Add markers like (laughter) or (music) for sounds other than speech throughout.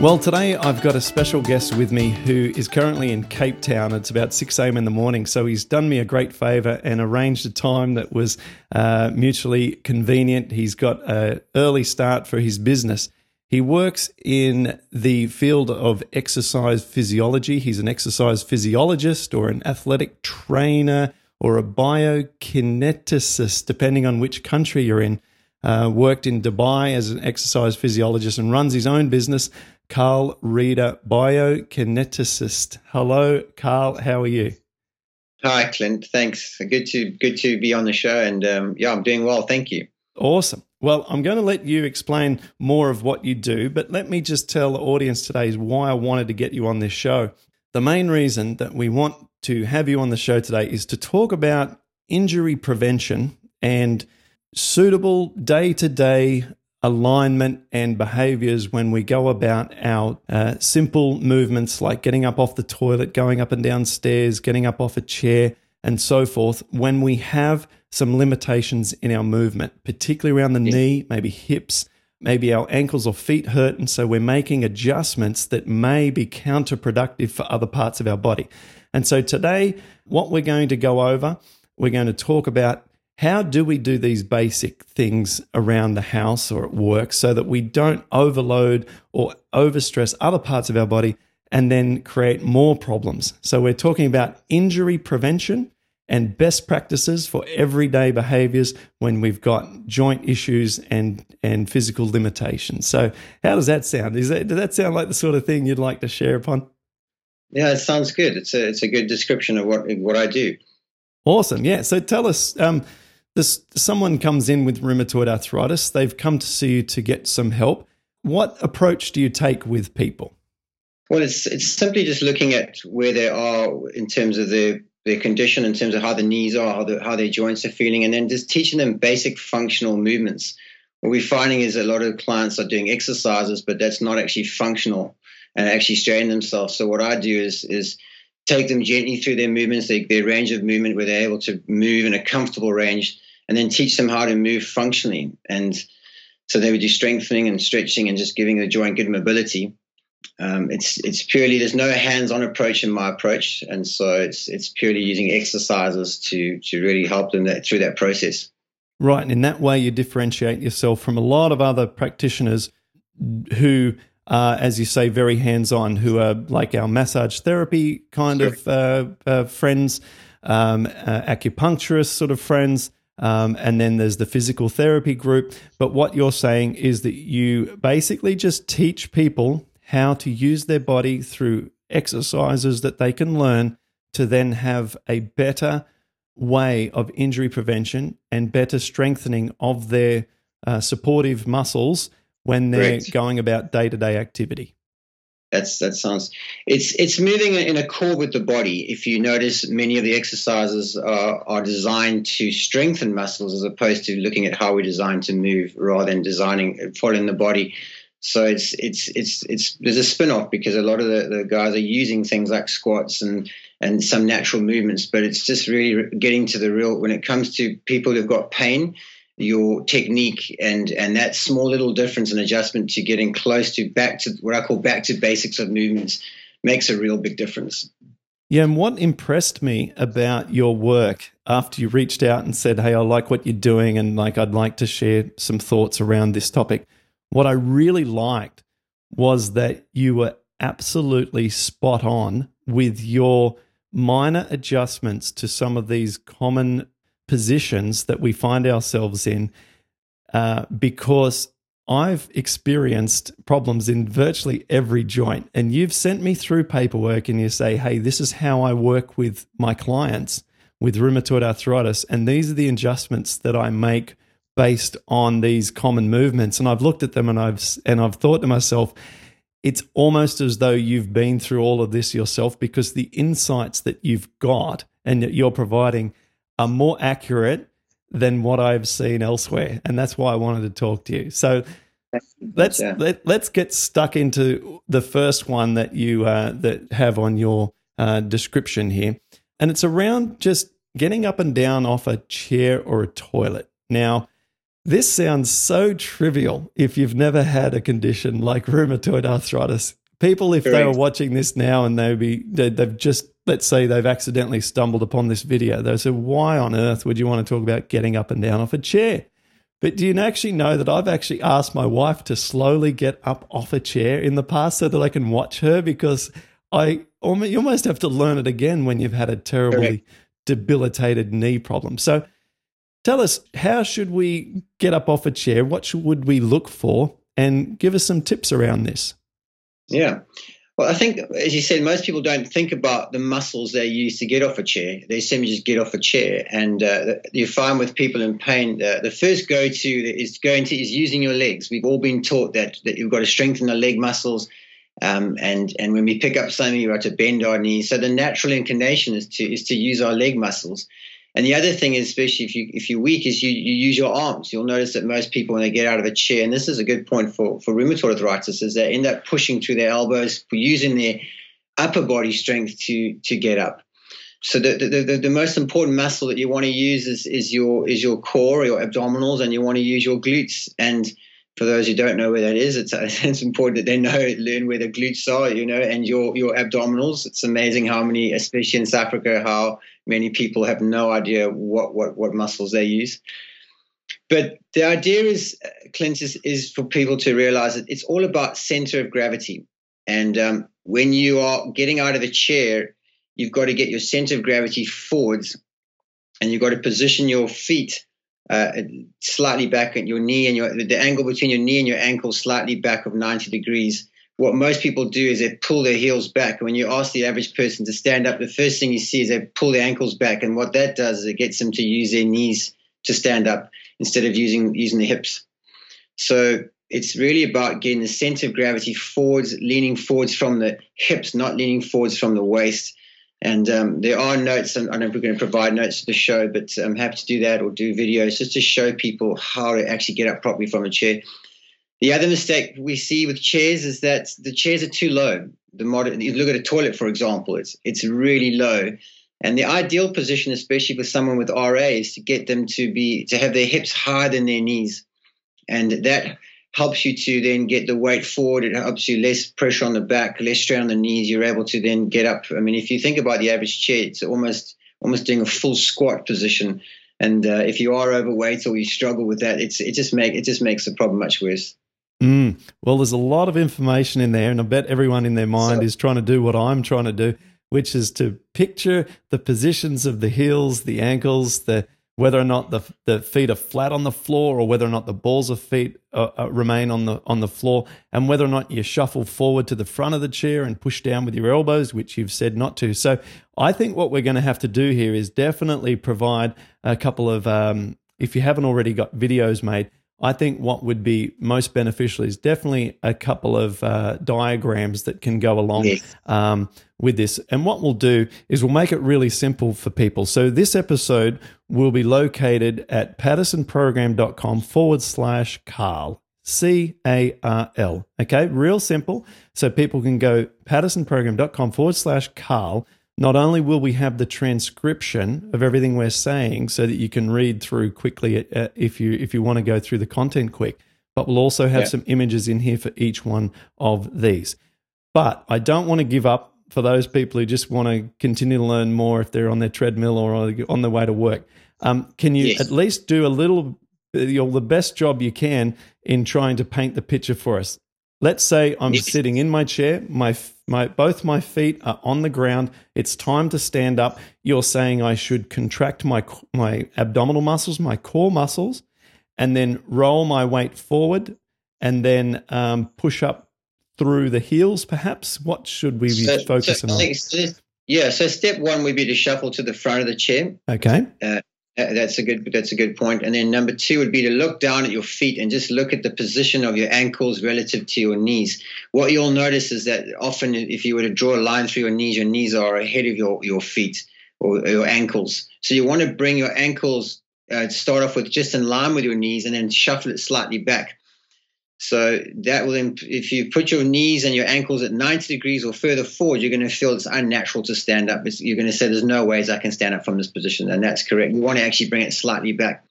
Well, today I've got a special guest with me who is currently in Cape Town. It's about 6 a.m. in the morning, so he's done me a great favor and arranged a time that was uh, mutually convenient. He's got an early start for his business. He works in the field of exercise physiology. He's an exercise physiologist or an athletic trainer or a biokineticist, depending on which country you're in. Uh, worked in Dubai as an exercise physiologist and runs his own business, Carl Reeder, biokineticist. Hello, Carl. How are you? Hi, Clint. Thanks. Good to good to be on the show, and um, yeah, I'm doing well. Thank you. Awesome. Well, I'm going to let you explain more of what you do, but let me just tell the audience today is why I wanted to get you on this show. The main reason that we want to have you on the show today is to talk about injury prevention and suitable day to day alignment and behaviors when we go about our uh, simple movements like getting up off the toilet, going up and down stairs, getting up off a chair, and so forth, when we have some limitations in our movement, particularly around the knee, maybe hips, maybe our ankles or feet hurt. And so we're making adjustments that may be counterproductive for other parts of our body. And so today, what we're going to go over, we're going to talk about how do we do these basic things around the house or at work so that we don't overload or overstress other parts of our body and then create more problems? So, we're talking about injury prevention and best practices for everyday behaviors when we've got joint issues and, and physical limitations. So, how does that sound? Is that, does that sound like the sort of thing you'd like to share upon? Yeah, it sounds good. It's a, it's a good description of what, what I do. Awesome. Yeah. So, tell us. Um, this someone comes in with rheumatoid arthritis. They've come to see you to get some help. What approach do you take with people? Well, it's it's simply just looking at where they are in terms of their their condition, in terms of how the knees are, how, the, how their joints are feeling, and then just teaching them basic functional movements. What we're finding is a lot of clients are doing exercises, but that's not actually functional and actually strain themselves. So what I do is is take them gently through their movements, their, their range of movement, where they're able to move in a comfortable range and then teach them how to move functionally. And so they would do strengthening and stretching and just giving the joint good mobility. Um, it's it's purely there's no hands-on approach in my approach, and so it's it's purely using exercises to to really help them that, through that process. Right, and in that way, you differentiate yourself from a lot of other practitioners who are, as you say, very hands-on, who are like our massage therapy kind sure. of uh, uh, friends, um, uh, acupuncturist sort of friends. Um, and then there's the physical therapy group. But what you're saying is that you basically just teach people how to use their body through exercises that they can learn to then have a better way of injury prevention and better strengthening of their uh, supportive muscles when they're going about day to day activity. That's that sounds. It's it's moving in a core with the body. If you notice, many of the exercises are, are designed to strengthen muscles as opposed to looking at how we're designed to move, rather than designing following the body. So it's it's it's it's there's a spin off because a lot of the, the guys are using things like squats and and some natural movements, but it's just really getting to the real when it comes to people who've got pain your technique and and that small little difference and adjustment to getting close to back to what I call back to basics of movements makes a real big difference. Yeah, and what impressed me about your work after you reached out and said, "Hey, I like what you're doing and like I'd like to share some thoughts around this topic." What I really liked was that you were absolutely spot on with your minor adjustments to some of these common positions that we find ourselves in uh, because I've experienced problems in virtually every joint. And you've sent me through paperwork and you say, hey, this is how I work with my clients with rheumatoid arthritis. And these are the adjustments that I make based on these common movements. And I've looked at them and I've and I've thought to myself, it's almost as though you've been through all of this yourself because the insights that you've got and that you're providing are more accurate than what I've seen elsewhere. And that's why I wanted to talk to you. So let's yeah. let, let's get stuck into the first one that you uh, that have on your uh, description here, and it's around just getting up and down off a chair or a toilet. Now, this sounds so trivial if you've never had a condition like rheumatoid arthritis. People, if they were watching this now and they'd be they've just let's say they've accidentally stumbled upon this video, they say, "Why on earth would you want to talk about getting up and down off a chair?" But do you actually know that I've actually asked my wife to slowly get up off a chair in the past so that I can watch her because I you almost have to learn it again when you've had a terribly Correct. debilitated knee problem. So tell us, how should we get up off a chair? What should, would we look for? And give us some tips around this. Yeah. Well, I think, as you said, most people don't think about the muscles they use to get off a chair. They simply just get off a chair, and uh, you find with people in pain, uh, the first go-to is going to is using your legs. We've all been taught that that you've got to strengthen the leg muscles, um, and and when we pick up something, got to bend our knees. So the natural inclination is to is to use our leg muscles. And the other thing is, especially if you if you're weak, is you, you use your arms. You'll notice that most people when they get out of a chair, and this is a good point for for rheumatoid arthritis, is they end up pushing through their elbows, using their upper body strength to to get up. So the, the, the, the, most important muscle that you want to use is, is your is your core, your abdominals, and you want to use your glutes. And for those who don't know where that is, it's, (laughs) it's important that they know learn where the glutes are, you know, and your your abdominals. It's amazing how many, especially in South Africa, how many people have no idea what what what muscles they use. But the idea is, Clint, is, is for people to realize that it's all about center of gravity. And um, when you are getting out of a chair, you've got to get your center of gravity forwards, and you've got to position your feet uh, slightly back at your knee and your the angle between your knee and your ankle slightly back of 90 degrees. What most people do is they pull their heels back. When you ask the average person to stand up, the first thing you see is they pull their ankles back, and what that does is it gets them to use their knees to stand up instead of using using the hips. So it's really about getting the center of gravity forwards, leaning forwards from the hips, not leaning forwards from the waist. And um, there are notes, I don't know if we're going to provide notes to the show, but I'm happy to do that or do videos just to show people how to actually get up properly from a chair. The other mistake we see with chairs is that the chairs are too low. The modern, you look at a toilet, for example, it's it's really low. And the ideal position, especially for someone with RA, is to get them to be to have their hips higher than their knees, and that helps you to then get the weight forward. It helps you less pressure on the back, less strain on the knees. You're able to then get up. I mean, if you think about the average chair, it's almost almost doing a full squat position. And uh, if you are overweight or you struggle with that, it's it just make it just makes the problem much worse. Mm. Well, there's a lot of information in there, and I bet everyone in their mind so, is trying to do what I'm trying to do, which is to picture the positions of the heels, the ankles, the whether or not the the feet are flat on the floor or whether or not the balls of feet uh, uh, remain on the on the floor and whether or not you shuffle forward to the front of the chair and push down with your elbows which you've said not to so i think what we're going to have to do here is definitely provide a couple of um, if you haven't already got videos made I think what would be most beneficial is definitely a couple of uh, diagrams that can go along yes. um, with this. And what we'll do is we'll make it really simple for people. So this episode will be located at paddisonprogram.com forward slash Carl. C A R L. Okay, real simple. So people can go paddisonprogram.com forward slash Carl not only will we have the transcription of everything we're saying so that you can read through quickly uh, if you if you want to go through the content quick, but we'll also have yeah. some images in here for each one of these. But I don't want to give up for those people who just want to continue to learn more if they're on their treadmill or on their way to work. Um, can you yes. at least do a little, you the best job you can in trying to paint the picture for us? Let's say I'm sitting in my chair, my my both my feet are on the ground. It's time to stand up. You're saying I should contract my my abdominal muscles, my core muscles, and then roll my weight forward, and then um, push up through the heels. Perhaps what should we be so, focusing so, on? yeah, so step one would be to shuffle to the front of the chair. Okay. Uh, That's a good. That's a good point. And then number two would be to look down at your feet and just look at the position of your ankles relative to your knees. What you'll notice is that often, if you were to draw a line through your knees, your knees are ahead of your your feet or your ankles. So you want to bring your ankles uh, start off with just in line with your knees and then shuffle it slightly back. So that will, if you put your knees and your ankles at 90 degrees or further forward, you're going to feel it's unnatural to stand up. It's, you're going to say, there's no ways I can stand up from this position. And that's correct. You want to actually bring it slightly back.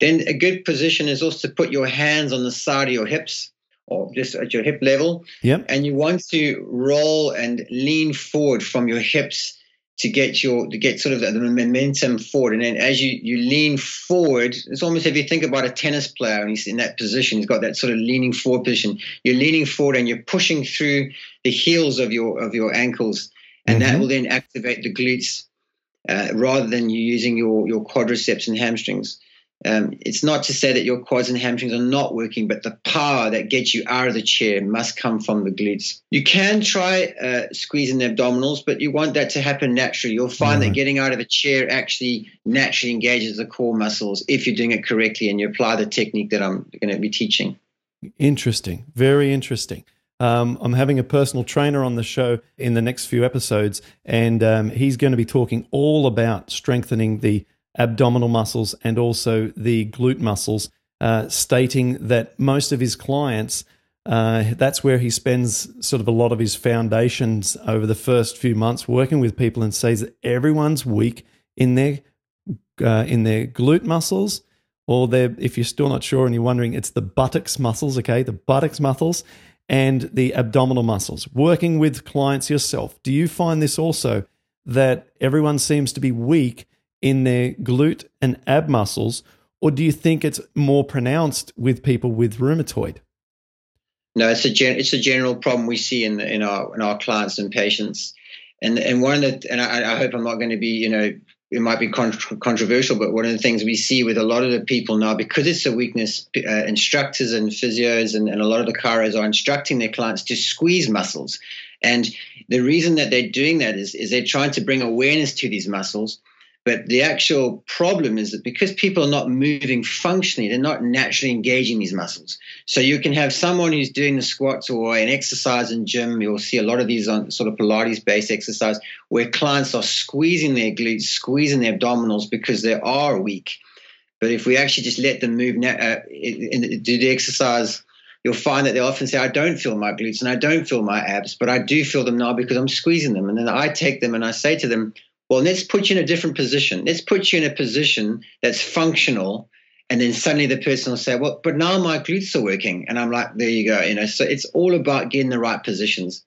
Then a good position is also to put your hands on the side of your hips or just at your hip level. Yep. And you want to roll and lean forward from your hips to get your to get sort of the, the, momentum forward. And then as you you lean forward, it's almost if you think about a tennis player and he's in that position, he's got that sort of leaning forward position. You're leaning forward and you're pushing through the heels of your of your ankles, and mm-hmm. that will then activate the glutes uh, rather than you using your your quadriceps and hamstrings. Um, it's not to say that your quads and hamstrings are not working, but the power that gets you out of the chair must come from the glutes. You can try uh, squeezing the abdominals, but you want that to happen naturally. You'll find mm-hmm. that getting out of a chair actually naturally engages the core muscles if you're doing it correctly and you apply the technique that I'm going to be teaching. Interesting. Very interesting. Um, I'm having a personal trainer on the show in the next few episodes, and um, he's going to be talking all about strengthening the abdominal muscles and also the glute muscles, uh, stating that most of his clients, uh, that's where he spends sort of a lot of his foundations over the first few months working with people and says that everyone's weak in their uh, in their glute muscles or their if you're still not sure and you're wondering it's the buttocks muscles okay the buttocks muscles and the abdominal muscles. Working with clients yourself do you find this also that everyone seems to be weak in their glute and ab muscles, or do you think it's more pronounced with people with rheumatoid? No, it's a gen- it's a general problem we see in in our in our clients and patients, and and one the and I, I hope I'm not going to be you know it might be controversial, but one of the things we see with a lot of the people now, because it's a weakness, uh, instructors and physios and, and a lot of the chiros are instructing their clients to squeeze muscles. And the reason that they're doing that is, is they're trying to bring awareness to these muscles but the actual problem is that because people are not moving functionally, they're not naturally engaging these muscles. So you can have someone who's doing the squats or an exercise in gym. You'll see a lot of these on sort of Pilates based exercise where clients are squeezing their glutes, squeezing their abdominals because they are weak. But if we actually just let them move, uh, do the exercise, you'll find that they often say, I don't feel my glutes and I don't feel my abs, but I do feel them now because I'm squeezing them. And then I take them and I say to them, well, let's put you in a different position. Let's put you in a position that's functional. And then suddenly the person will say, well, but now my glutes are working. And I'm like, there you go. You know, so it's all about getting the right positions.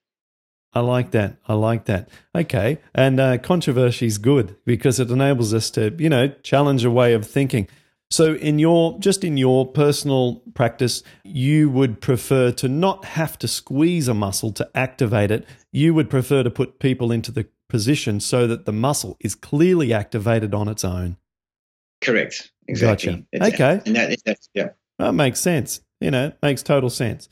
I like that. I like that. Okay. And uh, controversy is good because it enables us to, you know, challenge a way of thinking. So, in your just in your personal practice, you would prefer to not have to squeeze a muscle to activate it. You would prefer to put people into the position so that the muscle is clearly activated on its own. Correct. Exactly. Gotcha. okay. And that, that's, yeah. That makes sense. You know, makes total sense.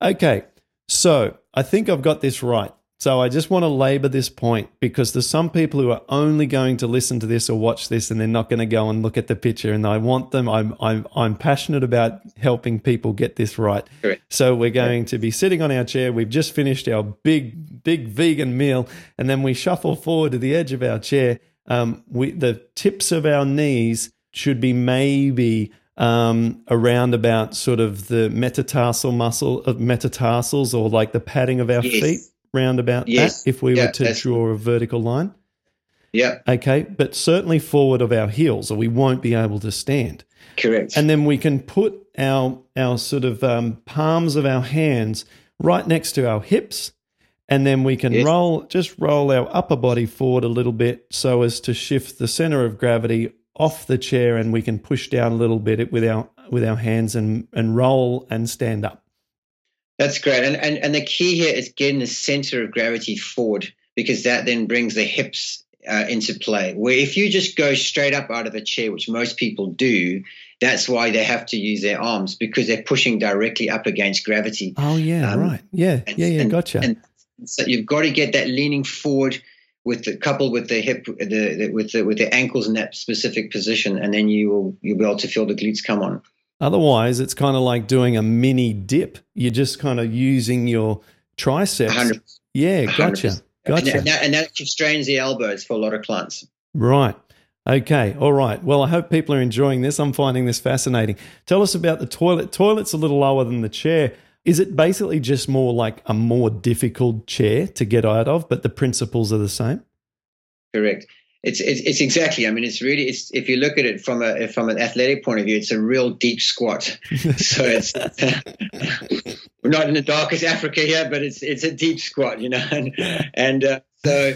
Okay. So I think I've got this right. So I just want to labor this point because there's some people who are only going to listen to this or watch this and they're not going to go and look at the picture. And I want them. I'm I'm I'm passionate about helping people get this right. Correct. So we're going to be sitting on our chair. We've just finished our big big vegan meal, and then we shuffle forward to the edge of our chair. Um, we the tips of our knees should be maybe um, around about sort of the metatarsal muscle of metatarsals or like the padding of our yes. feet round about yes. that if we yeah, were to draw a vertical line? Yeah. Okay, but certainly forward of our heels, or we won't be able to stand. Correct. And then we can put our our sort of um, palms of our hands right next to our hips, and then we can yes. roll just roll our upper body forward a little bit so as to shift the center of gravity off the chair, and we can push down a little bit with our with our hands and and roll and stand up. That's great. And, and, and the key here is getting the center of gravity forward because that then brings the hips uh, into play. Where if you just go straight up out of a chair, which most people do, that's why they have to use their arms because they're pushing directly up against gravity. Oh, yeah, um, right. Yeah, and, yeah, yeah, and, gotcha. And so you've got to get that leaning forward with the coupled with the hip, the, the with the with the ankles in that specific position, and then you will you'll be able to feel the glutes come on. Otherwise, it's kind of like doing a mini dip. You're just kind of using your triceps. 100%. Yeah, gotcha. 100%. Gotcha. And that, and that strains the elbows for a lot of clients. Right. Okay. All right. Well, I hope people are enjoying this. I'm finding this fascinating. Tell us about the toilet. Toilet's a little lower than the chair. Is it basically just more like a more difficult chair to get out of, but the principles are the same? Correct. It's, it's, it's exactly. I mean, it's really. It's if you look at it from a from an athletic point of view, it's a real deep squat. (laughs) so it's we're (laughs) not in the darkest Africa here, but it's it's a deep squat, you know. (laughs) And and uh, so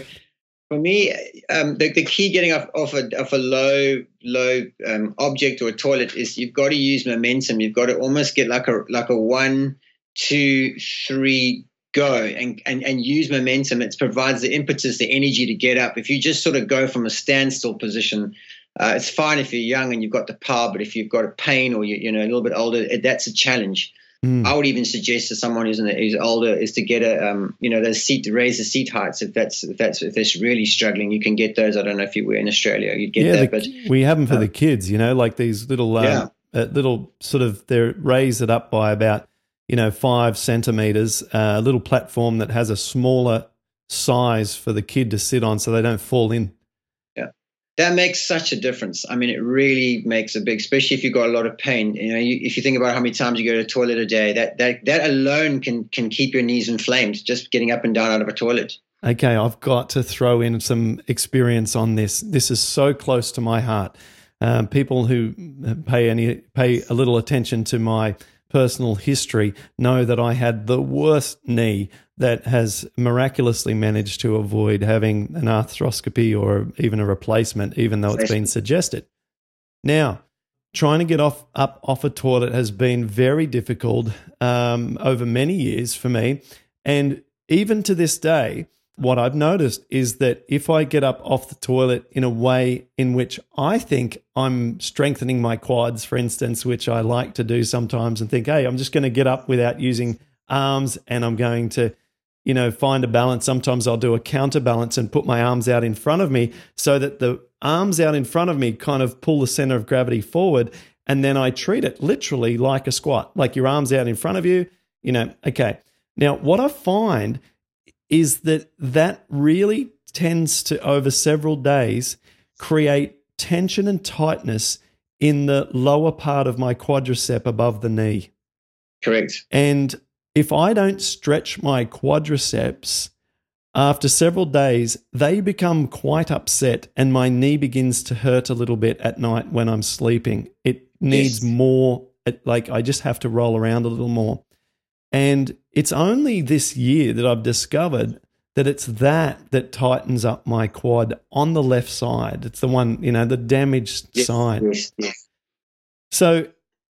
for me, um, the, the key getting off, off a, off a low low um, object or a toilet is you've got to use momentum. You've got to almost get like a like a one, two, three go and, and, and use momentum. It provides the impetus, the energy to get up. If you just sort of go from a standstill position, uh, it's fine if you're young and you've got the power, but if you've got a pain or you, you know a little bit older, that's a challenge. Mm. I would even suggest to someone who's, who's older is to get a um, you know those seat raise the seat heights if that's if that's if that's really struggling you can get those I don't know if you were in Australia you'd get yeah, that the, but we have them for uh, the kids you know like these little um, yeah. uh, little sort of they're raised it up by about you know five centimeters uh, a little platform that has a smaller size for the kid to sit on so they don't fall in Yeah, that makes such a difference. I mean, it really makes a big, especially if you've got a lot of pain. You know, you, if you think about how many times you go to the toilet a day, that that that alone can can keep your knees inflamed just getting up and down out of a toilet. Okay, I've got to throw in some experience on this. This is so close to my heart. Um, people who pay any pay a little attention to my personal history know that I had the worst knee that has miraculously managed to avoid having an arthroscopy or even a replacement, even though it's been suggested. Now, trying to get off up off a toilet has been very difficult um, over many years for me, and even to this day, what I've noticed is that if I get up off the toilet in a way in which I think I'm strengthening my quads, for instance, which I like to do sometimes, and think, hey, I'm just going to get up without using arms and I'm going to you know, find a balance. Sometimes I'll do a counterbalance and put my arms out in front of me so that the arms out in front of me kind of pull the center of gravity forward. And then I treat it literally like a squat, like your arms out in front of you, you know, okay. Now, what I find is that that really tends to, over several days, create tension and tightness in the lower part of my quadricep above the knee. Correct. And if I don't stretch my quadriceps, after several days, they become quite upset and my knee begins to hurt a little bit at night when I'm sleeping. It needs yes. more, like I just have to roll around a little more. And it's only this year that I've discovered that it's that that tightens up my quad on the left side. It's the one, you know, the damaged yes, side. Yes, yes. So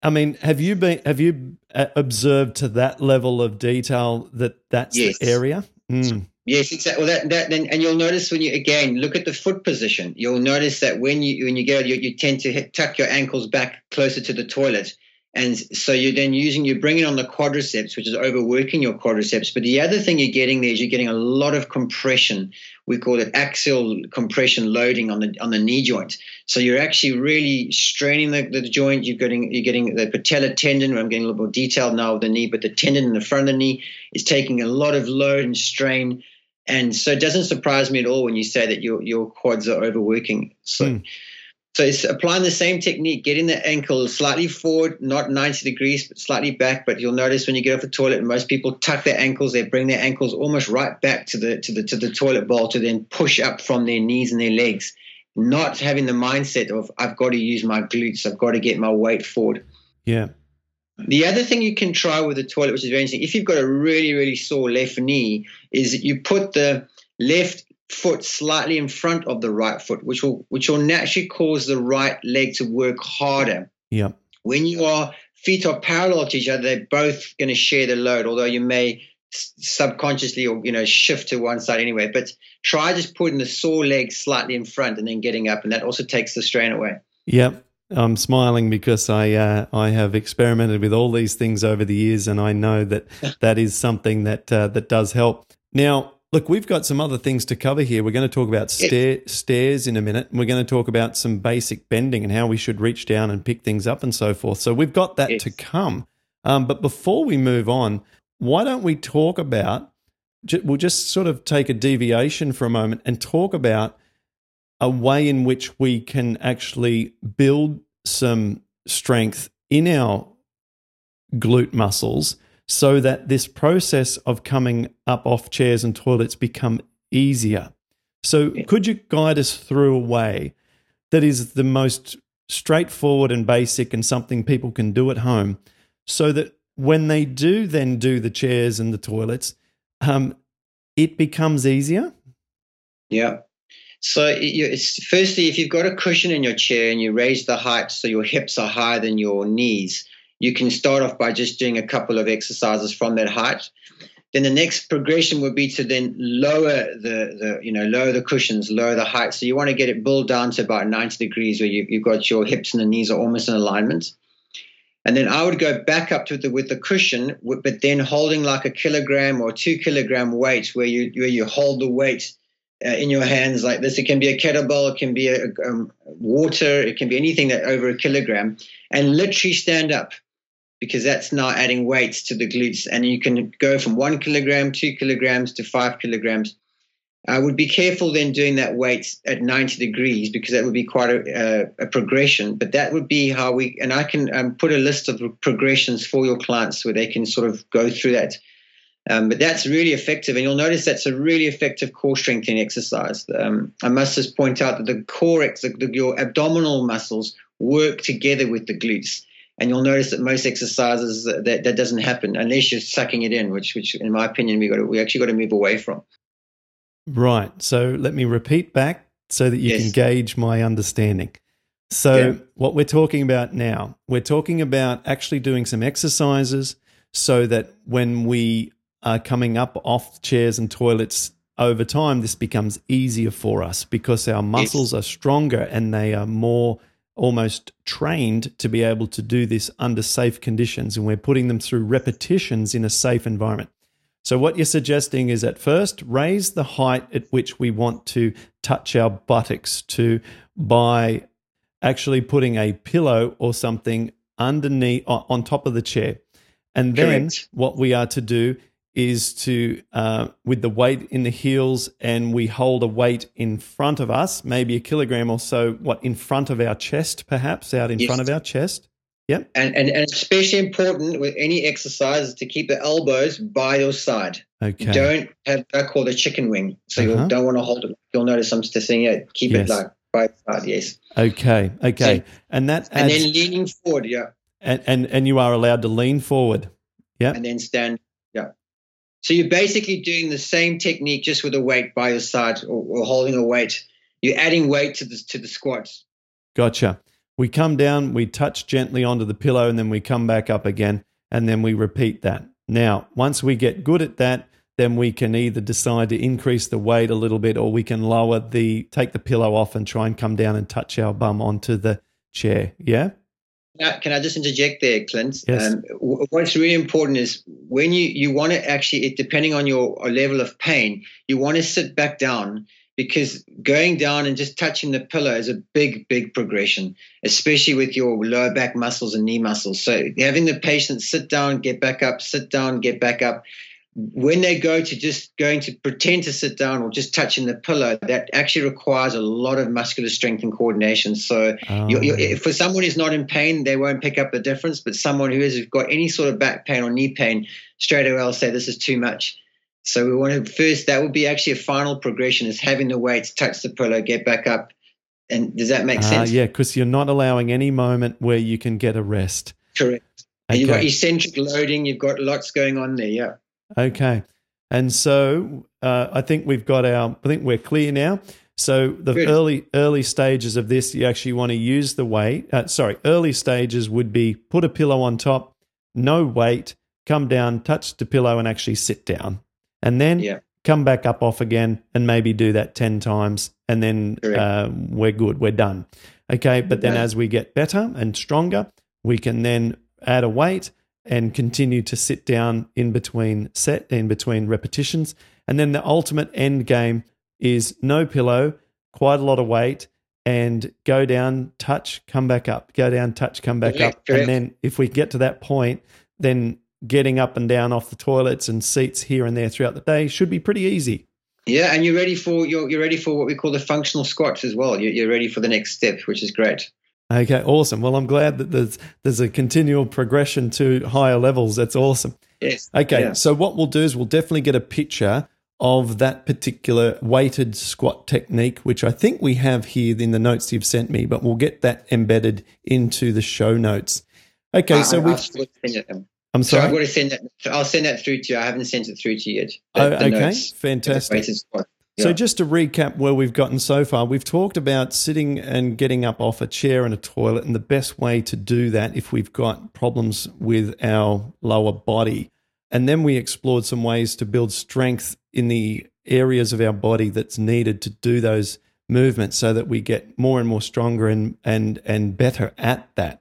I mean, have you been have you uh, observed to that level of detail that that's yes. the area? Mm. Yes, exactly. Well, that, that then, and you'll notice when you again look at the foot position, you'll notice that when you when you go, you, you tend to hit, tuck your ankles back closer to the toilet, and so you're then using, you're bringing on the quadriceps, which is overworking your quadriceps. But the other thing you're getting there is you're getting a lot of compression. We call it axial compression loading on the on the knee joint. So you're actually really straining the, the joint. You're getting you're getting the patella tendon. I'm getting a little more detailed now with the knee, but the tendon in the front of the knee is taking a lot of load and strain. And so it doesn't surprise me at all when you say that your your quads are overworking. So. Mm so it's applying the same technique, getting the ankle slightly forward, not 90 degrees, but slightly back. But you'll notice when you get off the toilet, most people tuck their ankles, they bring their ankles almost right back to the to the to the toilet bowl to then push up from their knees and their legs, not having the mindset of I've got to use my glutes, I've got to get my weight forward. Yeah. The other thing you can try with the toilet, which is very interesting, if you've got a really, really sore left knee, is you put the left foot slightly in front of the right foot, which will which will naturally cause the right leg to work harder. Yeah. When you are feet are parallel to each other, they're both going to share the load, although you may subconsciously or you know shift to one side anyway. But try just putting the sore leg slightly in front and then getting up, and that also takes the strain away. Yep. I'm smiling because I uh, I have experimented with all these things over the years, and I know that (laughs) that is something that uh, that does help. Now, Look, we've got some other things to cover here. We're going to talk about stair, stairs in a minute. And we're going to talk about some basic bending and how we should reach down and pick things up and so forth. So we've got that Yes. to come. Um, but before we move on, why don't we talk about? We'll just sort of take a deviation for a moment and talk about a way in which we can actually build some strength in our glute muscles so that this process of coming up off chairs and toilets become easier. So could you guide us through a way that is the most straightforward and basic and something people can do at home so that when they do then do the chairs and the toilets um, it becomes easier Yeah. So it's, firstly, if you've got a cushion in your chair and you raise the height so your hips are higher than your knees, you can start off by just doing a couple of exercises from that height. Then the next progression would be to then lower the, the you know lower the cushions, lower the height. So you want to get it built down to about 90 degrees where you, you've got your hips and the knees are almost in alignment. And then I would go back up to the with the cushion, but then holding like a kilogram or two kilogram weight, where you where you hold the weight uh, in your hands like this. It can be a kettlebell, it can be a, um, water, it can be anything that over a kilogram, and literally stand up because that's now adding weights to the glutes, and you can go from one kilogram, two kilograms to five kilograms. I would be careful then doing that weight at 90 degrees because that would be quite a, a, progression. But that would be how we, and I can um, put a list of progressions for your clients where they can sort of go through that. Um, but that's really effective, and you'll notice that's a really effective core strengthening exercise. Um, I must just point out that the core, the, the, your abdominal muscles work together with the glutes, and you'll notice that most exercises that, that, that doesn't happen unless you're sucking it in, which, which in my opinion, we got to, we actually got to move away from. Right. So let me repeat back so that you Yes. can gauge my understanding. So, Yeah. what we're talking about now, we're talking about actually doing some exercises so that when we are coming up off chairs and toilets over time, this becomes easier for us because our muscles are stronger and they are more almost trained to be able to do this under safe conditions. And we're putting them through repetitions in a safe environment. So, what you're suggesting is at first raise the height at which we want to touch our buttocks to by actually putting a pillow or something underneath on on top of the chair. And then Correct. what we are to do is to, uh, with the weight in the heels, and we hold a weight in front of us, maybe a kilogram or so, what, in front of our chest, perhaps out in Yes. front of our chest. Yep. And, and, and especially important with any exercise is to keep the elbows by your side. Okay. Don't have that called a chicken wing. So Uh-huh. you don't want to hold it. You'll notice I'm just saying it. Keep Yes. it like by your side, yes. Okay. Okay. So- and that And then leaning forward, yeah. and, and, and you are allowed to lean forward. yeah And then stand, yeah. So you're basically doing the same technique just with a weight by your side or, or holding a weight. You're adding weight to the to the squats. Gotcha. We come down, we touch gently onto the pillow, and then we come back up again, and then we repeat that. Now, once we get good at that, then we can either decide to increase the weight a little bit, or we can lower the take the pillow off and try and come down and touch our bum onto the chair. Yeah. Now, can I just interject there, Clint? Yes. Um, what's really important is when you, you want to actually, it, depending on your level of pain, you want to sit back down because going down and just touching the pillow is a big, big progression, especially with your lower back muscles and knee muscles. So having the patient sit down, get back up, sit down, get back up. When they go to just going to pretend to sit down or just touching the pillow, that actually requires a lot of muscular strength and coordination. So you, you, Um, for someone who's not in pain, they won't pick up the difference. But someone who has got any sort of back pain or knee pain, straight away will say this is too much. So we want to first. That would be actually a final progression: is having the weights touch the pillow, get back up. And does that make ah, sense? yeah, because you're not allowing any moment where you can get a rest. Correct. And you've got eccentric loading. You've got lots going on there. Yeah. Okay. And so uh, I think we've got our, I think we're clear now. So the Good. early early stages of this, you actually want to use the weight. Uh, sorry, early stages would be put a pillow on top, no weight, come down, touch the pillow, and actually sit down, and then Yeah. come back up off again, and maybe do that ten times, and then uh, we're good, we're done. Okay, but then Okay. as we get better and stronger, we can then add a weight and continue to sit down in between set in between repetitions. And then the ultimate end game is no pillow, quite a lot of weight, and go down, touch, come back up, go down, touch, come back Correct, up. correct. And then if we get to that point, then getting up and down off the toilets and seats here and there throughout the day should be pretty easy. Yeah, and you're ready for you're, you're ready for what we call the functional squats as well. You're, you're ready for the next step, which is great. Okay, awesome. Well, I'm glad that there's there's a continual progression to higher levels. That's awesome. Yes. Okay, Yeah. so what we'll do is we'll definitely get a picture of that particular weighted squat technique, which I think we have here in the notes you've sent me, but we'll get that embedded into the show notes. Okay, I- so we I'll send it, I'm so I'm sorry. going to send that. I'll send that through to you. I haven't sent it through to you yet. Oh, The- the okay, fantastic. So, just to recap where we've gotten so far, we've talked about sitting and getting up off a chair and a toilet, and the best way to do that if we've got problems with our lower body. And then we explored some ways to build strength in the areas of our body that's needed to do those movements so that we get more and more stronger and, and, and better at that.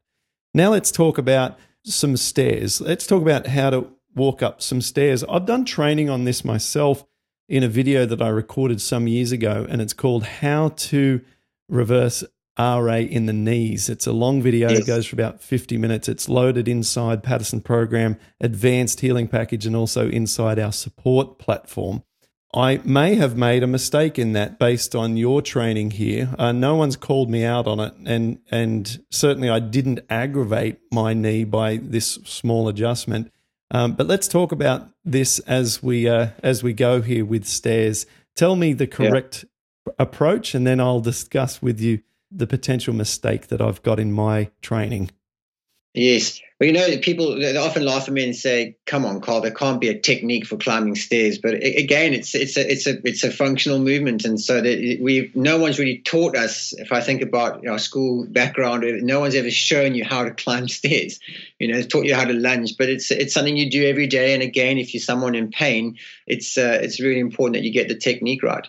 Now, let's talk about some stairs. Let's talk about how to walk up some stairs. I've done training on this myself in a video that I recorded some years ago, and it's called How to Reverse RA in the Knees. It's a long video, it goes for about 50 minutes. It's loaded inside Paddison Program Advanced Healing Package and also inside our support platform. I may have made a mistake in that based on your training here. Uh, no one's called me out on it, and and certainly I didn't aggravate my knee by this small adjustment. Um, but let's talk about this as we uh, as we go here with stairs. Tell me the correct approach, and then I'll discuss with you the potential mistake that I've got in my training. Yes. Well, you know, people they often laugh at me and say, "Come on, Carl, there can't be a technique for climbing stairs." But again, it's it's a it's a it's a functional movement, and so that we no one's really taught us. If I think about our school background, no one's ever shown you how to climb (laughs) stairs. You know, taught you how to lunge, but it's it's something you do every day. And again, if you're someone in pain, it's uh, it's really important that you get the technique right.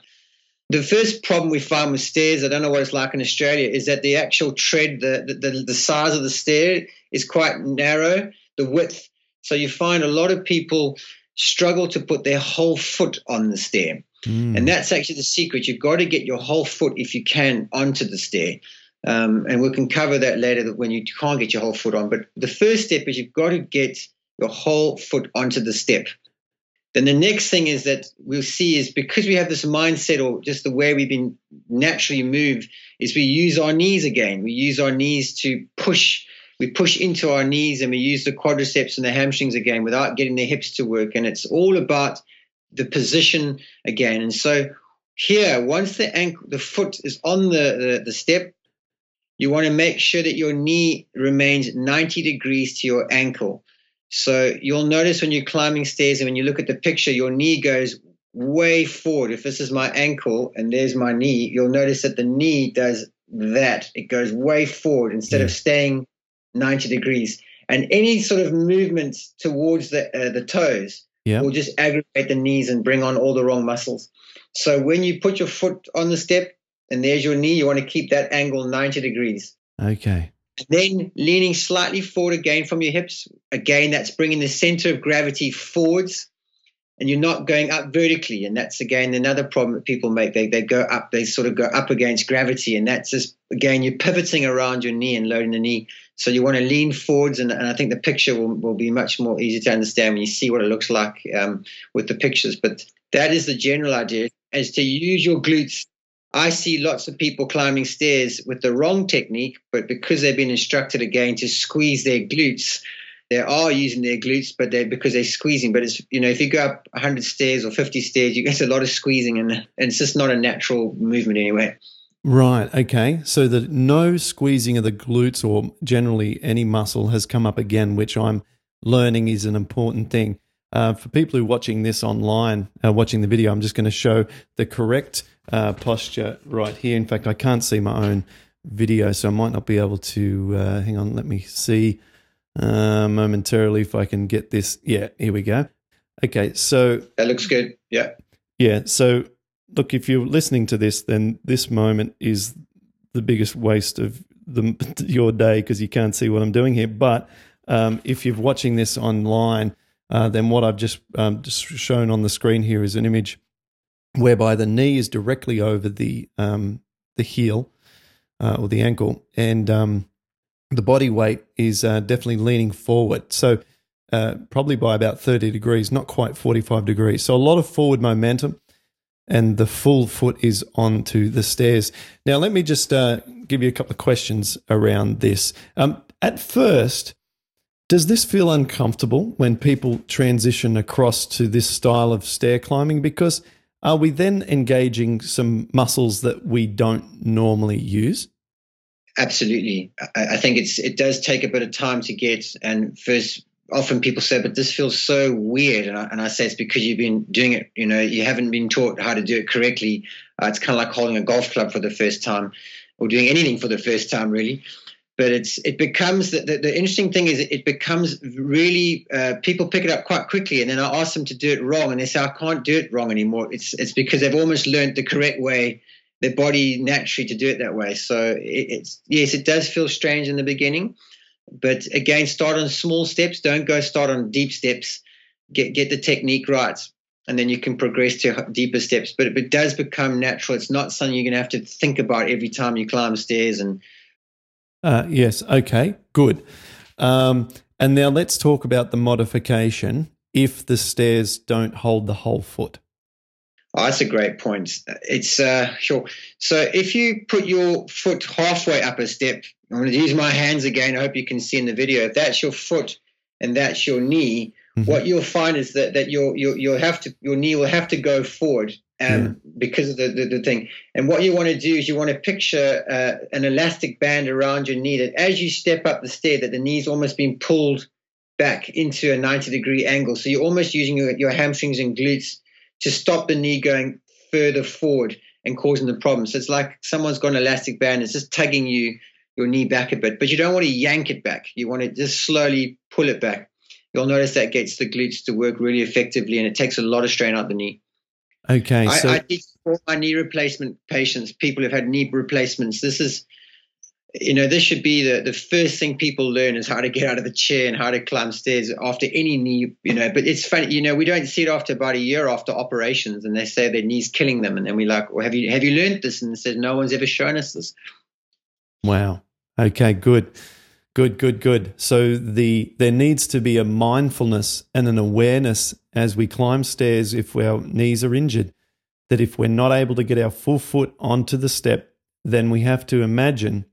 The first problem we find with stairs, I don't know what it's like in Australia, is that the actual tread, the, the, the, the size of the stair is quite narrow, the width. So you find a lot of people struggle to put their whole foot on the stair. Mm. And that's actually the secret. You've got to get your whole foot, if you can, onto the stair. Um, and we can cover that later that when you can't get your whole foot on. But the first step is you've got to get your whole foot onto the step. Then the next thing is that we'll see is because we have this mindset or just the way we've been naturally moved is we use our knees again. We use our knees to push. We push into our knees and we use the quadriceps and the hamstrings again without getting the hips to work. And it's all about the position again. And so here, once the ankle, the foot is on the, the, the step, you want to make sure that your knee remains 90 degrees to your ankle. So you'll notice when you're climbing stairs and when you look at the picture, your knee goes way forward. If this is my ankle and there's my knee, you'll notice that the knee does that. It goes way forward instead of staying 90 degrees. And any sort of movement towards the uh, the toes Yeah. will just aggravate the knees and bring on all the wrong muscles. So when you put your foot on the step and there's your knee, you want to keep that angle 90 degrees. Okay. Then leaning slightly forward again from your hips. Again, that's bringing the center of gravity forwards and you're not going up vertically. And that's again another problem that people make. They, they go up, they sort of go up against gravity. And that's just, again, you're pivoting around your knee and loading the knee. So you want to lean forwards. And, and I think the picture will, will be much more easy to understand when you see what it looks like um, with the pictures. But that is the general idea is to use your glutes I see lots of people climbing stairs with the wrong technique, but because they've been instructed again to squeeze their glutes, they are using their glutes, but they because they're squeezing. But it's you know if you go up 100 stairs or 50 stairs, you get a lot of squeezing, and, and it's just not a natural movement anyway. Right. Okay. So the no squeezing of the glutes or generally any muscle has come up again, which I'm learning is an important thing. Uh, for people who are watching this online, uh, watching the video, I'm just going to show the correct uh, posture right here. In fact, I can't see my own video, so I might not be able to. Uh, hang on, let me see uh, momentarily if I can get this. Yeah, here we go. Okay, so That looks good. Yeah. yeah. So, look, if you're listening to this, then this moment is the biggest waste of the, (laughs) your day because you can't see what I'm doing here. But um, if you're watching this online, uh, then what I've just um, just shown on the screen here is an image whereby the knee is directly over the um, the heel uh, or the ankle, and um, the body weight is uh, definitely leaning forward. So uh, probably by about 30 degrees, not quite 45 degrees. So a lot of forward momentum, and the full foot is onto the stairs. Now, let me just uh, give you a couple of questions around this. Um, at first, does this feel uncomfortable when people transition across to this style of stair climbing? Because are we then engaging some muscles that we don't normally use? Absolutely. I, think it's it does take a bit of time to get. And first, often people say, "But this feels so weird," and I, and I say it's because you've been doing it. You know, you haven't been taught how to do it correctly. Uh, it's kind of like holding a golf club for the first time, or doing anything for the first time, really but it's it becomes the, the, the, interesting thing is it becomes really uh, people pick it up quite quickly and then I ask them to do it wrong and they say I can't do it wrong anymore it's it's because they've almost learned the correct way their body naturally to do it that way so it, it's yes it does feel strange in the beginning but again start on small steps don't go start on deep steps get get the technique right and then you can progress to deeper steps but it does become natural it's not something you're going to have to think about every time you climb stairs and uh, yes. Okay. Good. Um, and now let's talk about the modification if the stairs don't hold the whole foot. Oh, that's a great point. It's uh, sure. So if you put your foot halfway up a step, I'm going to use my hands again. I hope you can see in the video. If that's your foot and that's your knee, mm-hmm. what you'll find is that that your your you'll have to your knee will have to go forward um, yeah. because of the, the, the, thing. And what you want to do is you want to picture uh, an elastic band around your knee that as you step up the stair, that the knee's almost being pulled back into a 90 degree angle. So you're almost using your, your hamstrings and glutes to stop the knee going further forward and causing the problem. So it's like someone's got an elastic band, it's just tugging you your knee back a bit, but you don't want to yank it back. You want to just slowly pull it back. You'll notice that gets the glutes to work really effectively and it takes a lot of strain out the knee. Okay, so I, I teach all my knee replacement patients, people who've had knee replacements. This is, you know, this should be the, the first thing people learn is how to get out of the chair and how to climb stairs after any knee, you know. But it's funny, you know, we don't see it after about a year after operations, and they say their knees killing them, and then we're like, well, have you have you learned this? And it says no one's ever shown us this. Wow. Okay. Good. Good, good, good. So the there needs to be a mindfulness and an awareness as we climb stairs if our knees are injured. That if we're not able to get our full foot onto the step, then we have to imagine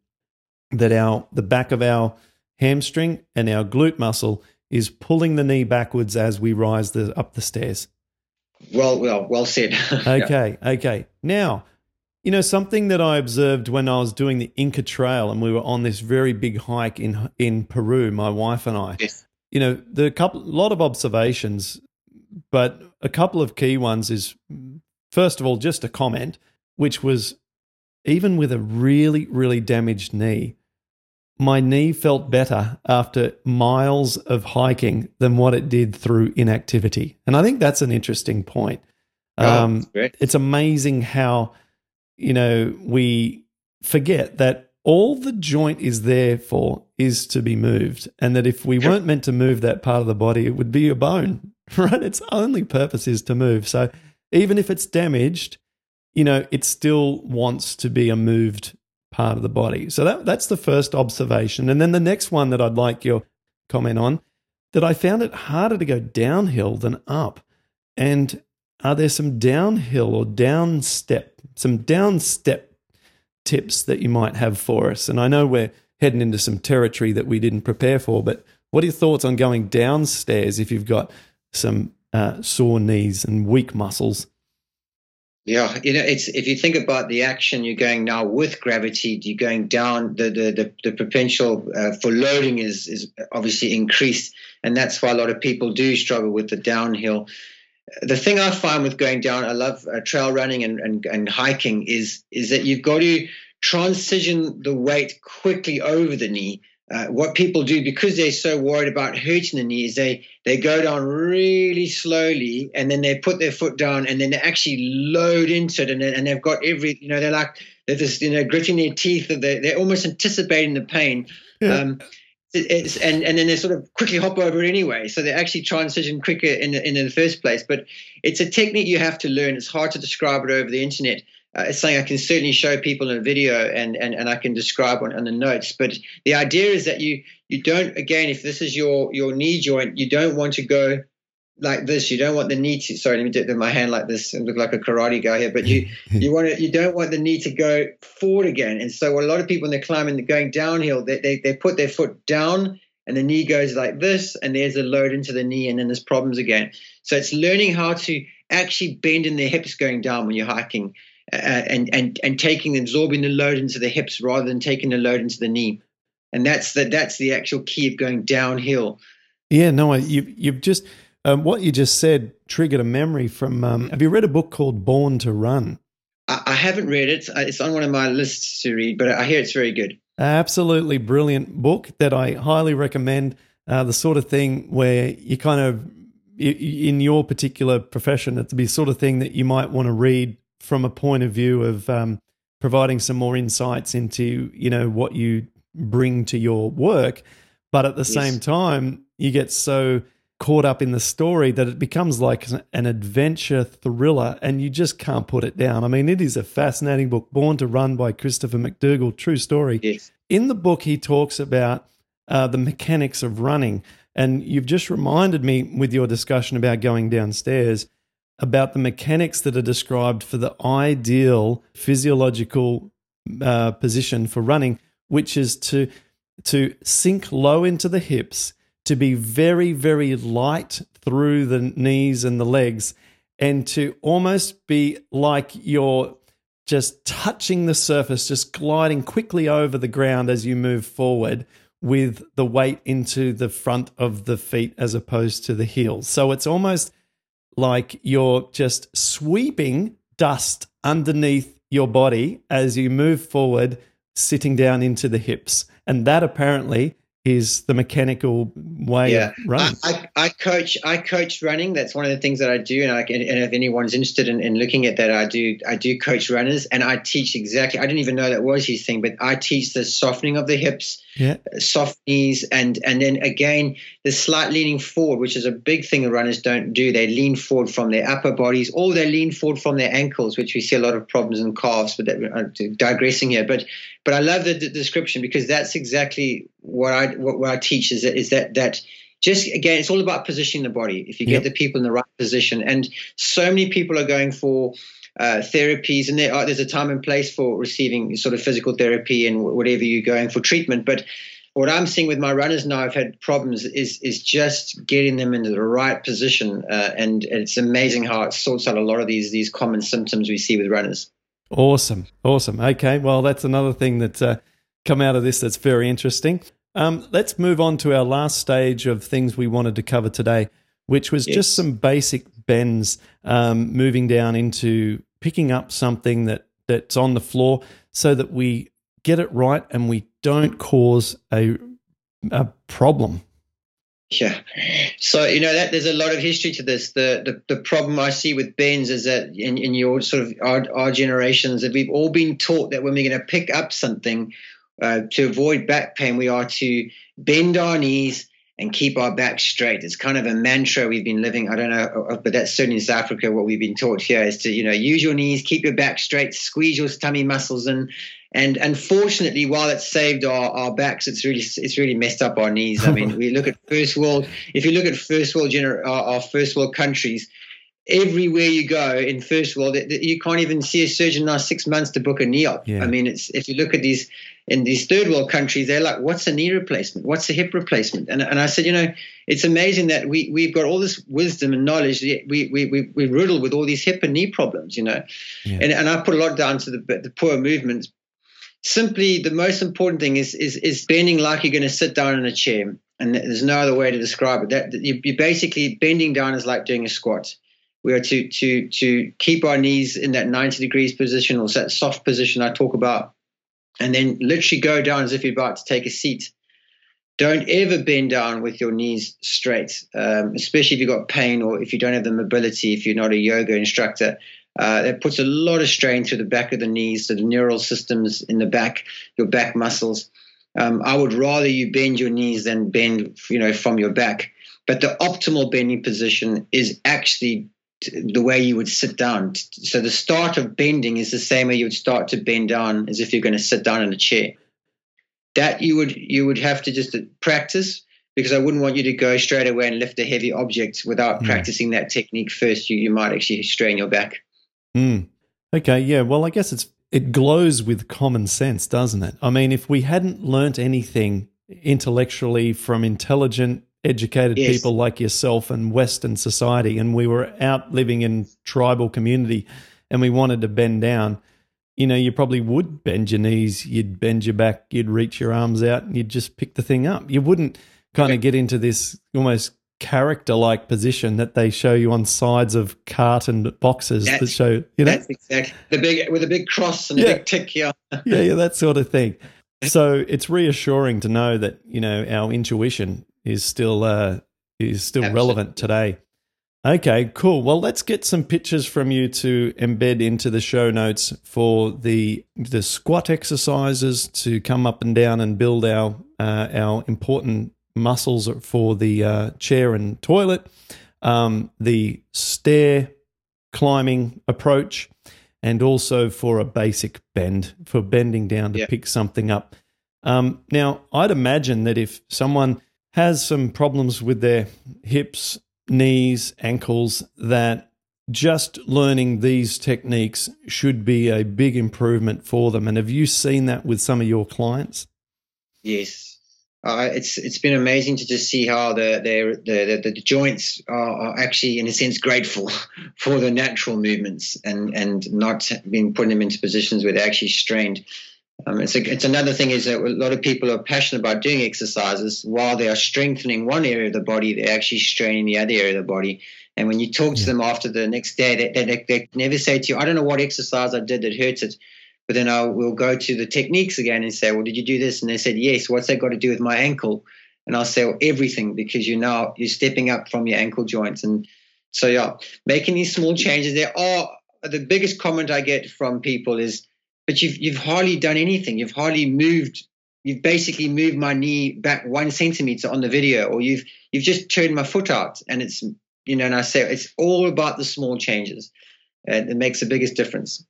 that our the back of our hamstring and our glute muscle is pulling the knee backwards as we rise the, up the stairs. Well, well, well said. (laughs) okay, yeah. okay. Now, you know, something that I observed when I was doing the Inca Trail and we were on this very big hike in in Peru, my wife and I. Yes. You know, the a couple lot of observations, but a couple of key ones is first of all just a comment, which was even with a really really damaged knee, my knee felt better after miles of hiking than what it did through inactivity, and I think that's an interesting point. Oh, um, it's amazing how you know, we forget that all the joint is there for is to be moved. And that if we weren't meant to move that part of the body, it would be a bone, (laughs) right? Its only purpose is to move. So even if it's damaged, you know, it still wants to be a moved part of the body. So that, that's the first observation. And then the next one that I'd like your comment on that I found it harder to go downhill than up. And are there some downhill or down step, some down step tips that you might have for us? And I know we're heading into some territory that we didn't prepare for, but what are your thoughts on going downstairs if you've got some uh, sore knees and weak muscles? Yeah, you know, it's if you think about the action you're going now with gravity, you're going down. The the the, the potential uh, for loading is is obviously increased, and that's why a lot of people do struggle with the downhill the thing I find with going down, I love uh, trail running and, and, and hiking, is is that you've got to transition the weight quickly over the knee. Uh, what people do because they're so worried about hurting the knee is they they go down really slowly and then they put their foot down and then they actually load into it and, and they've got every you know they're like they're just you know gritting their teeth they're, they're almost anticipating the pain. Yeah. Um, it's, and and then they sort of quickly hop over it anyway. So they actually transition quicker in in, in the first place. But it's a technique you have to learn. It's hard to describe it over the internet. Uh, it's something I can certainly show people in a video and, and, and I can describe on, on the notes. But the idea is that you you don't again if this is your your knee joint, you don't want to go like this. You don't want the knee to sorry, let me do it with my hand like this and look like a karate guy here. But you (laughs) you want to you don't want the knee to go forward again. And so a lot of people when they're climbing, they're going downhill, they, they they put their foot down and the knee goes like this, and there's a load into the knee, and then there's problems again. So it's learning how to actually bend in the hips going down when you're hiking. Uh, and and and taking absorbing the load into the hips rather than taking the load into the knee and that's the that's the actual key of going downhill yeah no you you've just um, what you just said triggered a memory from. Um, have you read a book called Born to Run? I, I haven't read it. It's on one of my lists to read, but I hear it's very good. Absolutely brilliant book that I highly recommend. Uh, the sort of thing where you kind of, in your particular profession, it's the sort of thing that you might want to read from a point of view of um, providing some more insights into, you know, what you bring to your work. But at the yes. same time, you get so caught up in the story that it becomes like an adventure thriller and you just can't put it down. I mean, it is a fascinating book, Born to Run by Christopher McDougall, true story. Yes. In the book, he talks about uh, the mechanics of running. And you've just reminded me with your discussion about going downstairs about the mechanics that are described for the ideal physiological uh, position for running, which is to to sink low into the hips to be very, very light through the knees and the legs, and to almost be like you're just touching the surface, just gliding quickly over the ground as you move forward with the weight into the front of the feet as opposed to the heels. So it's almost like you're just sweeping dust underneath your body as you move forward, sitting down into the hips. And that apparently is the mechanical way yeah. I, I, I, coach I coach running. That's one of the things that I do, and, I, and if anyone's interested in, in, looking at that, I do I do coach runners, and I teach exactly. I didn't even know that was his thing, but I teach the softening of the hips, yeah. soft knees, and and then again the slight leaning forward, which is a big thing that runners don't do. They lean forward from their upper bodies, or they lean forward from their ankles, which we see a lot of problems in calves. But that, I'm digressing here, but but I love the, the description because that's exactly what I what, what I teach is that is that that just again it's all about positioning the body. If you get yep. the people in the right position, and so many people are going for uh, therapies, and there are, there's a time and place for receiving sort of physical therapy and whatever you're going for treatment. But what I'm seeing with my runners now, I've had problems is is just getting them into the right position, uh, and, and it's amazing how it sorts out a lot of these these common symptoms we see with runners. Awesome, awesome. Okay, well that's another thing that uh, come out of this that's very interesting. Um, let's move on to our last stage of things we wanted to cover today, which was yes. just some basic bends, um, moving down into picking up something that that's on the floor, so that we get it right and we don't cause a a problem. Yeah. So, you know, that there's a lot of history to this. The the, the problem I see with bends is that in, in your sort of our, our generations that we've all been taught that when we're going to pick up something, uh, to avoid back pain, we are to bend our knees and keep our back straight. It's kind of a mantra we've been living. I don't know, but that's certainly in South Africa what we've been taught here is to, you know, use your knees, keep your back straight, squeeze your tummy muscles and and unfortunately, while it's saved our, our backs, it's really it's really messed up our knees. I mean, (laughs) we look at first world. If you look at first world gener- our, our first world countries, everywhere you go in first world, you can't even see a surgeon now six months to book a knee op. Yeah. I mean, it's if you look at these in these third world countries, they're like, what's a knee replacement? What's a hip replacement? And, and I said, you know, it's amazing that we, we've got all this wisdom and knowledge. We, we, we, we're riddled with all these hip and knee problems, you know. Yeah. And, and I put a lot down to the, the poor movements. Simply, the most important thing is, is, is bending like you're going to sit down in a chair. And there's no other way to describe it. That you, you basically bending down is like doing a squat. We are to to to keep our knees in that 90 degrees position or that soft position I talk about and then literally go down as if you're about to take a seat. Don't ever bend down with your knees straight, um, especially if you've got pain or if you don't have the mobility, if you're not a yoga instructor. Uh, that puts a lot of strain through the back of the knees, the neural systems in the back, your back muscles. Um, I would rather you bend your knees than bend, you know, from your back. But the optimal bending position is actually the way you would sit down. So the start of bending is the same way you would start to bend down as if you're going to sit down in a chair. That you would you would have to just practice because I wouldn't want you to go straight away and lift a heavy object without mm. practicing that technique first. You you might actually strain your back. Mm. Okay, yeah. Well, I guess it's it glows with common sense, doesn't it? I mean, if we hadn't learnt anything intellectually from intelligent educated yes. people like yourself and Western society, and we were out living in tribal community, and we wanted to bend down, you know, you probably would bend your knees, you'd bend your back, you'd reach your arms out, and you'd just pick the thing up. You wouldn't kind of get into this almost character like position that they show you on sides of carton boxes that's, that show you know that's exactly the big with a big cross and yeah. a big tick here yeah yeah that sort of thing (laughs) so it's reassuring to know that you know our intuition is still uh, is still Absolutely. relevant today. Okay, cool. Well, let's get some pictures from you to embed into the show notes for the the squat exercises to come up and down and build our uh, our important muscles for the uh, chair and toilet, um, the stair climbing approach, and also for a basic bend for bending down to pick something up. Um, now, I'd imagine that if someone has some problems with their hips, knees, ankles that just learning these techniques should be a big improvement for them. And have you seen that with some of your clients? Yes. Uh, it's it's been amazing to just see how the the the, the, joints are, are, actually in a sense grateful (laughs) for the natural movements and and not being putting them into positions where they're actually strained. Um, it's, a, it's another thing is that a lot of people are passionate about doing exercises while they are strengthening one area of the body, they're actually straining the other area of the body. And when you talk to them after the next day, they, they, they, never say to you, I don't know what exercise I did that hurts it. But then I will go to the techniques again and say, Well, did you do this? And they said, Yes. What's that got to do with my ankle? And I'll say, well, everything, because you now you're stepping up from your ankle joints. And so, yeah, making these small changes. There are the biggest comment I get from people is, but you've you've hardly done anything. You've hardly moved. You've basically moved my knee back one centimeter on the video, or you've you've just turned my foot out, and it's you know. And I say it's all about the small changes, and it makes the biggest difference.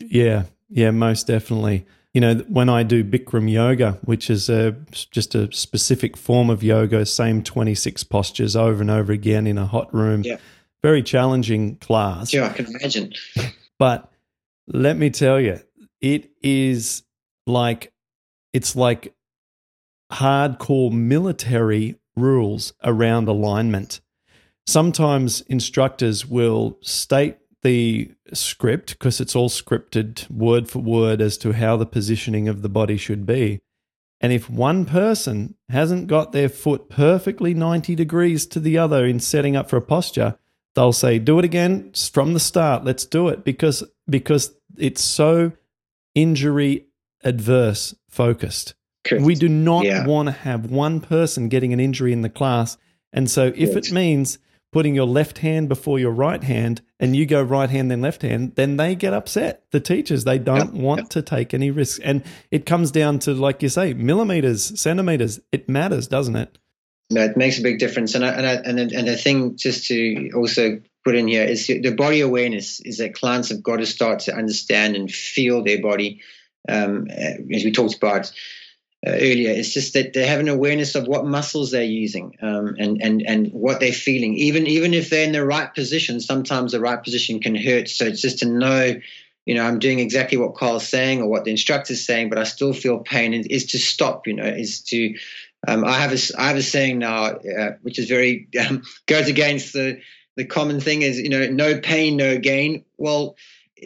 Yeah, yeah, most definitely. You know, when I do Bikram yoga, which is a, just a specific form of yoga, same 26 postures over and over again in a hot room. Yeah. Very challenging class. Yeah, I can imagine. But let me tell you, it is like it's like hardcore military rules around alignment. Sometimes instructors will state the script because it's all scripted word for word as to how the positioning of the body should be. And if one person hasn't got their foot perfectly 90 degrees to the other in setting up for a posture, they'll say, Do it again from the start. Let's do it because, because it's so injury adverse focused. Correct. We do not yeah. want to have one person getting an injury in the class. And so if it means putting your left hand before your right hand and you go right hand then left hand, then they get upset. The teachers, they don't yep. want yep. to take any risks. And it comes down to, like you say, millimeters, centimeters. It matters, doesn't it? No, it makes a big difference. And I, and I, and, and the thing just to also put in here is the body awareness is that clients have got to start to understand and feel their body. Um, as we talked about earlier, it's just that they have an awareness of what muscles they're using um, and and and what they're feeling. Even even if they're in the right position, sometimes the right position can hurt. So it's just to know. You know, I'm doing exactly what Carl's saying or what the instructor's saying, but I still feel pain. And is to stop. You know, is to um, I have a I have a saying now, uh, which is very um, (laughs) goes against the the common thing is, you know, no pain, no gain. Well,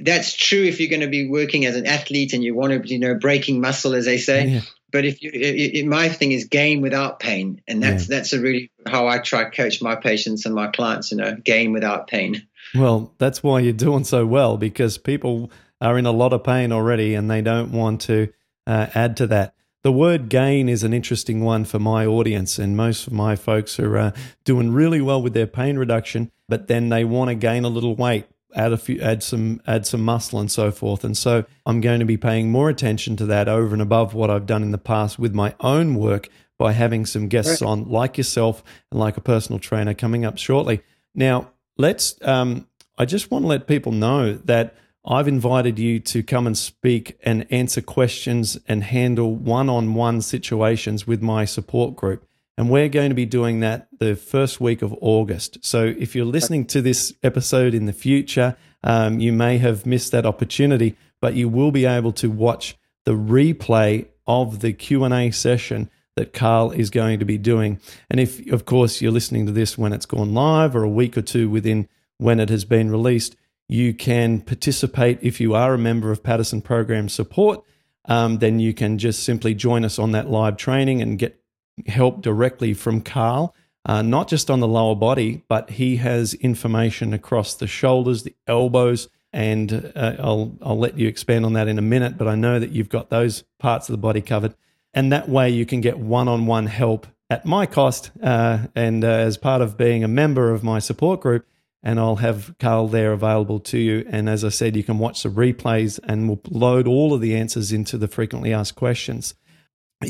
that's true if you're going to be working as an athlete and you want to, you know, breaking muscle, as they say. Yeah. But if you, it, it, my thing is gain without pain, and that's yeah. that's a really how I try to coach my patients and my clients. You know, gain without pain. Well, that's why you're doing so well because people are in a lot of pain already, and they don't want to uh, add to that. The word gain is an interesting one for my audience, and most of my folks are uh, doing really well with their pain reduction, but then they want to gain a little weight. Add a few, add some, add some muscle and so forth. And so I'm going to be paying more attention to that over and above what I've done in the past with my own work by having some guests right. on, like yourself and like a personal trainer, coming up shortly. Now, let's. Um, I just want to let people know that I've invited you to come and speak and answer questions and handle one-on-one situations with my support group. And we're going to be doing that the first week of August. So if you're listening to this episode in the future, um, you may have missed that opportunity, but you will be able to watch the replay of the Q&A session that Carl is going to be doing. And if, of course, you're listening to this when it's gone live or a week or two within when it has been released, you can participate if you are a member of Paddison Program Support. Um, then you can just simply join us on that live training and get help directly from Carl, uh, not just on the lower body, but he has information across the shoulders, the elbows, and uh, I'll I'll let you expand on that in a minute. But I know that you've got those parts of the body covered, and that way you can get one-on-one help at my cost, uh, and uh, as part of being a member of my support group. And I'll have Carl there available to you. And as I said, you can watch the replays, and we'll load all of the answers into the frequently asked questions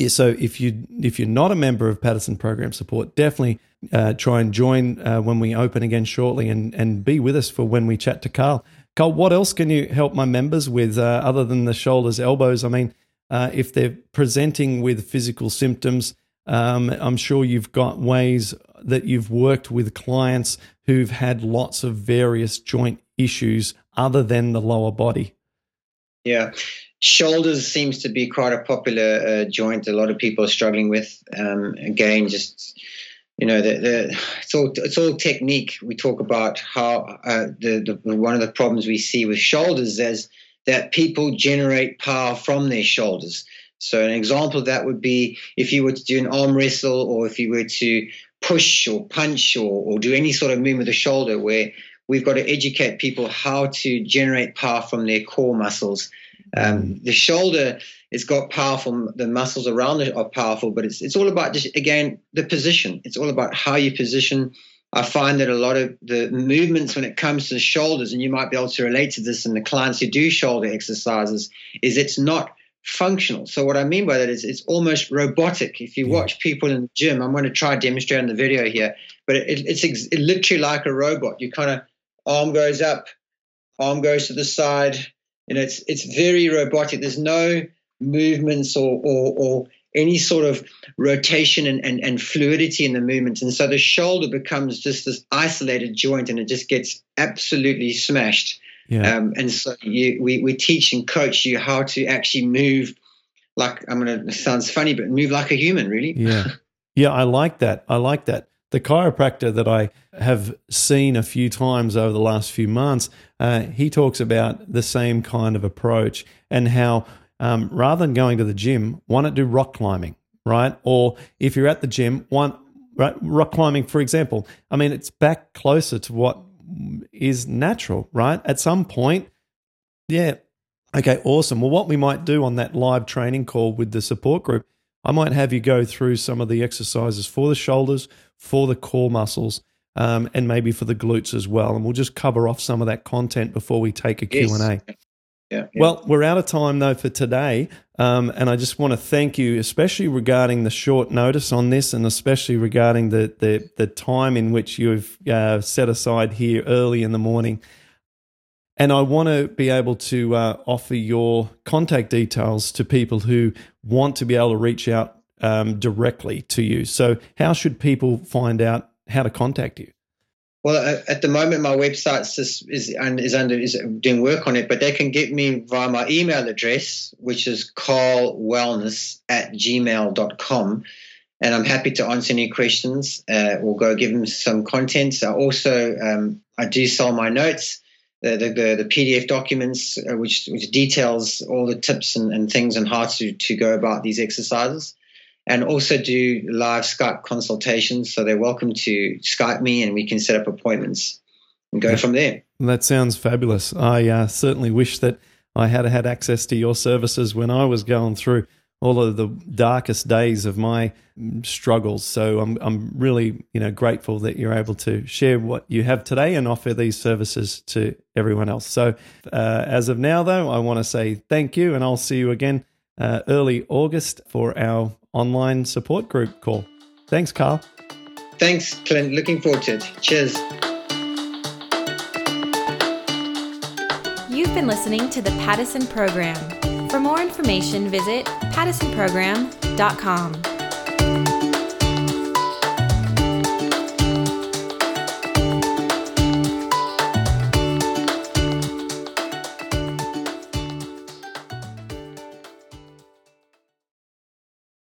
so if you if you're not a member of Paddison Program Support, definitely uh, try and join uh, when we open again shortly, and and be with us for when we chat to Carl. Carl, what else can you help my members with uh, other than the shoulders, elbows? I mean, uh, if they're presenting with physical symptoms, um, I'm sure you've got ways that you've worked with clients who've had lots of various joint issues other than the lower body. Yeah shoulders seems to be quite a popular uh, joint. A lot of people are struggling with. Um, again, just you know, the, the, it's all it's all technique. We talk about how uh, the, the one of the problems we see with shoulders is that people generate power from their shoulders. So an example of that would be if you were to do an arm wrestle, or if you were to push or punch or, or do any sort of movement with the shoulder, where we've got to educate people how to generate power from their core muscles. Um, the shoulder it's got powerful the muscles around it are powerful but it's it's all about just again the position. It's all about how you position. I find that a lot of the movements when it comes to the shoulders and you might be able to relate to this in the clients who do shoulder exercises is it's not functional. So what i mean by that is it's almost robotic. If you watch people in the gym i'm going to try demonstrating the video here but it, it's ex- literally like a robot. You kind of arm goes up arm goes to the side you know, it's it's very robotic. There's no movements or or, or any sort of rotation and, and, and fluidity in the movement. And so the shoulder becomes just this isolated joint and it just gets absolutely smashed. Yeah. Um, and so you, we, we teach and coach you how to actually move like, I'm going to, sounds funny, but move like a human, really. Yeah. (laughs) Yeah, I like that. I like that the chiropractor that I have seen a few times over the last few months, uh, he talks about the same kind of approach and how um, rather than going to the gym, why not do rock climbing, right? Or if you're at the gym, one right, rock climbing, for example. I mean, it's back closer to what is natural, right? At some point, yeah. Okay, awesome. Well, what we might do on that live training call with the support group I might have you go through some of the exercises for the shoulders, for the core muscles, um, and maybe for the glutes as well. And we'll just cover off some of that content before we take a yes. Q&A. Yeah, yeah. Well, we're out of time though for today, um, and I just want to thank you, especially regarding the short notice on this, and especially regarding the the, the time in which you've uh, set aside here early in the morning. And I want to be able to uh, offer your contact details to people who want to be able to reach out um, directly to you. So, how should people find out how to contact you? Well, at the moment, my website is is, is under is doing work on it, but they can get me via my email address, which is carlwellness at gmail.com. And I'm happy to answer any questions uh, or go give them some content. Also um, I do sell my notes the, the, the, PDF documents, uh, which, which details all the tips and, and things and how to, to go about these exercises. And also do live Skype consultations. So they're welcome to Skype me and we can set up appointments and go from there. That sounds fabulous. I uh, certainly wish that I had had access to your services when I was going through all of the darkest days of my struggles. So I'm I'm really you know grateful that you're able to share what you have today and offer these services to everyone else. So uh, as of now, though, I want to say thank you, and I'll see you again uh, early August for our online support group call. Thanks, Carl. Thanks, Clint. Looking forward to it. Cheers. You've been listening to the Paddison Program. For more information, visit paddisonprogram.com.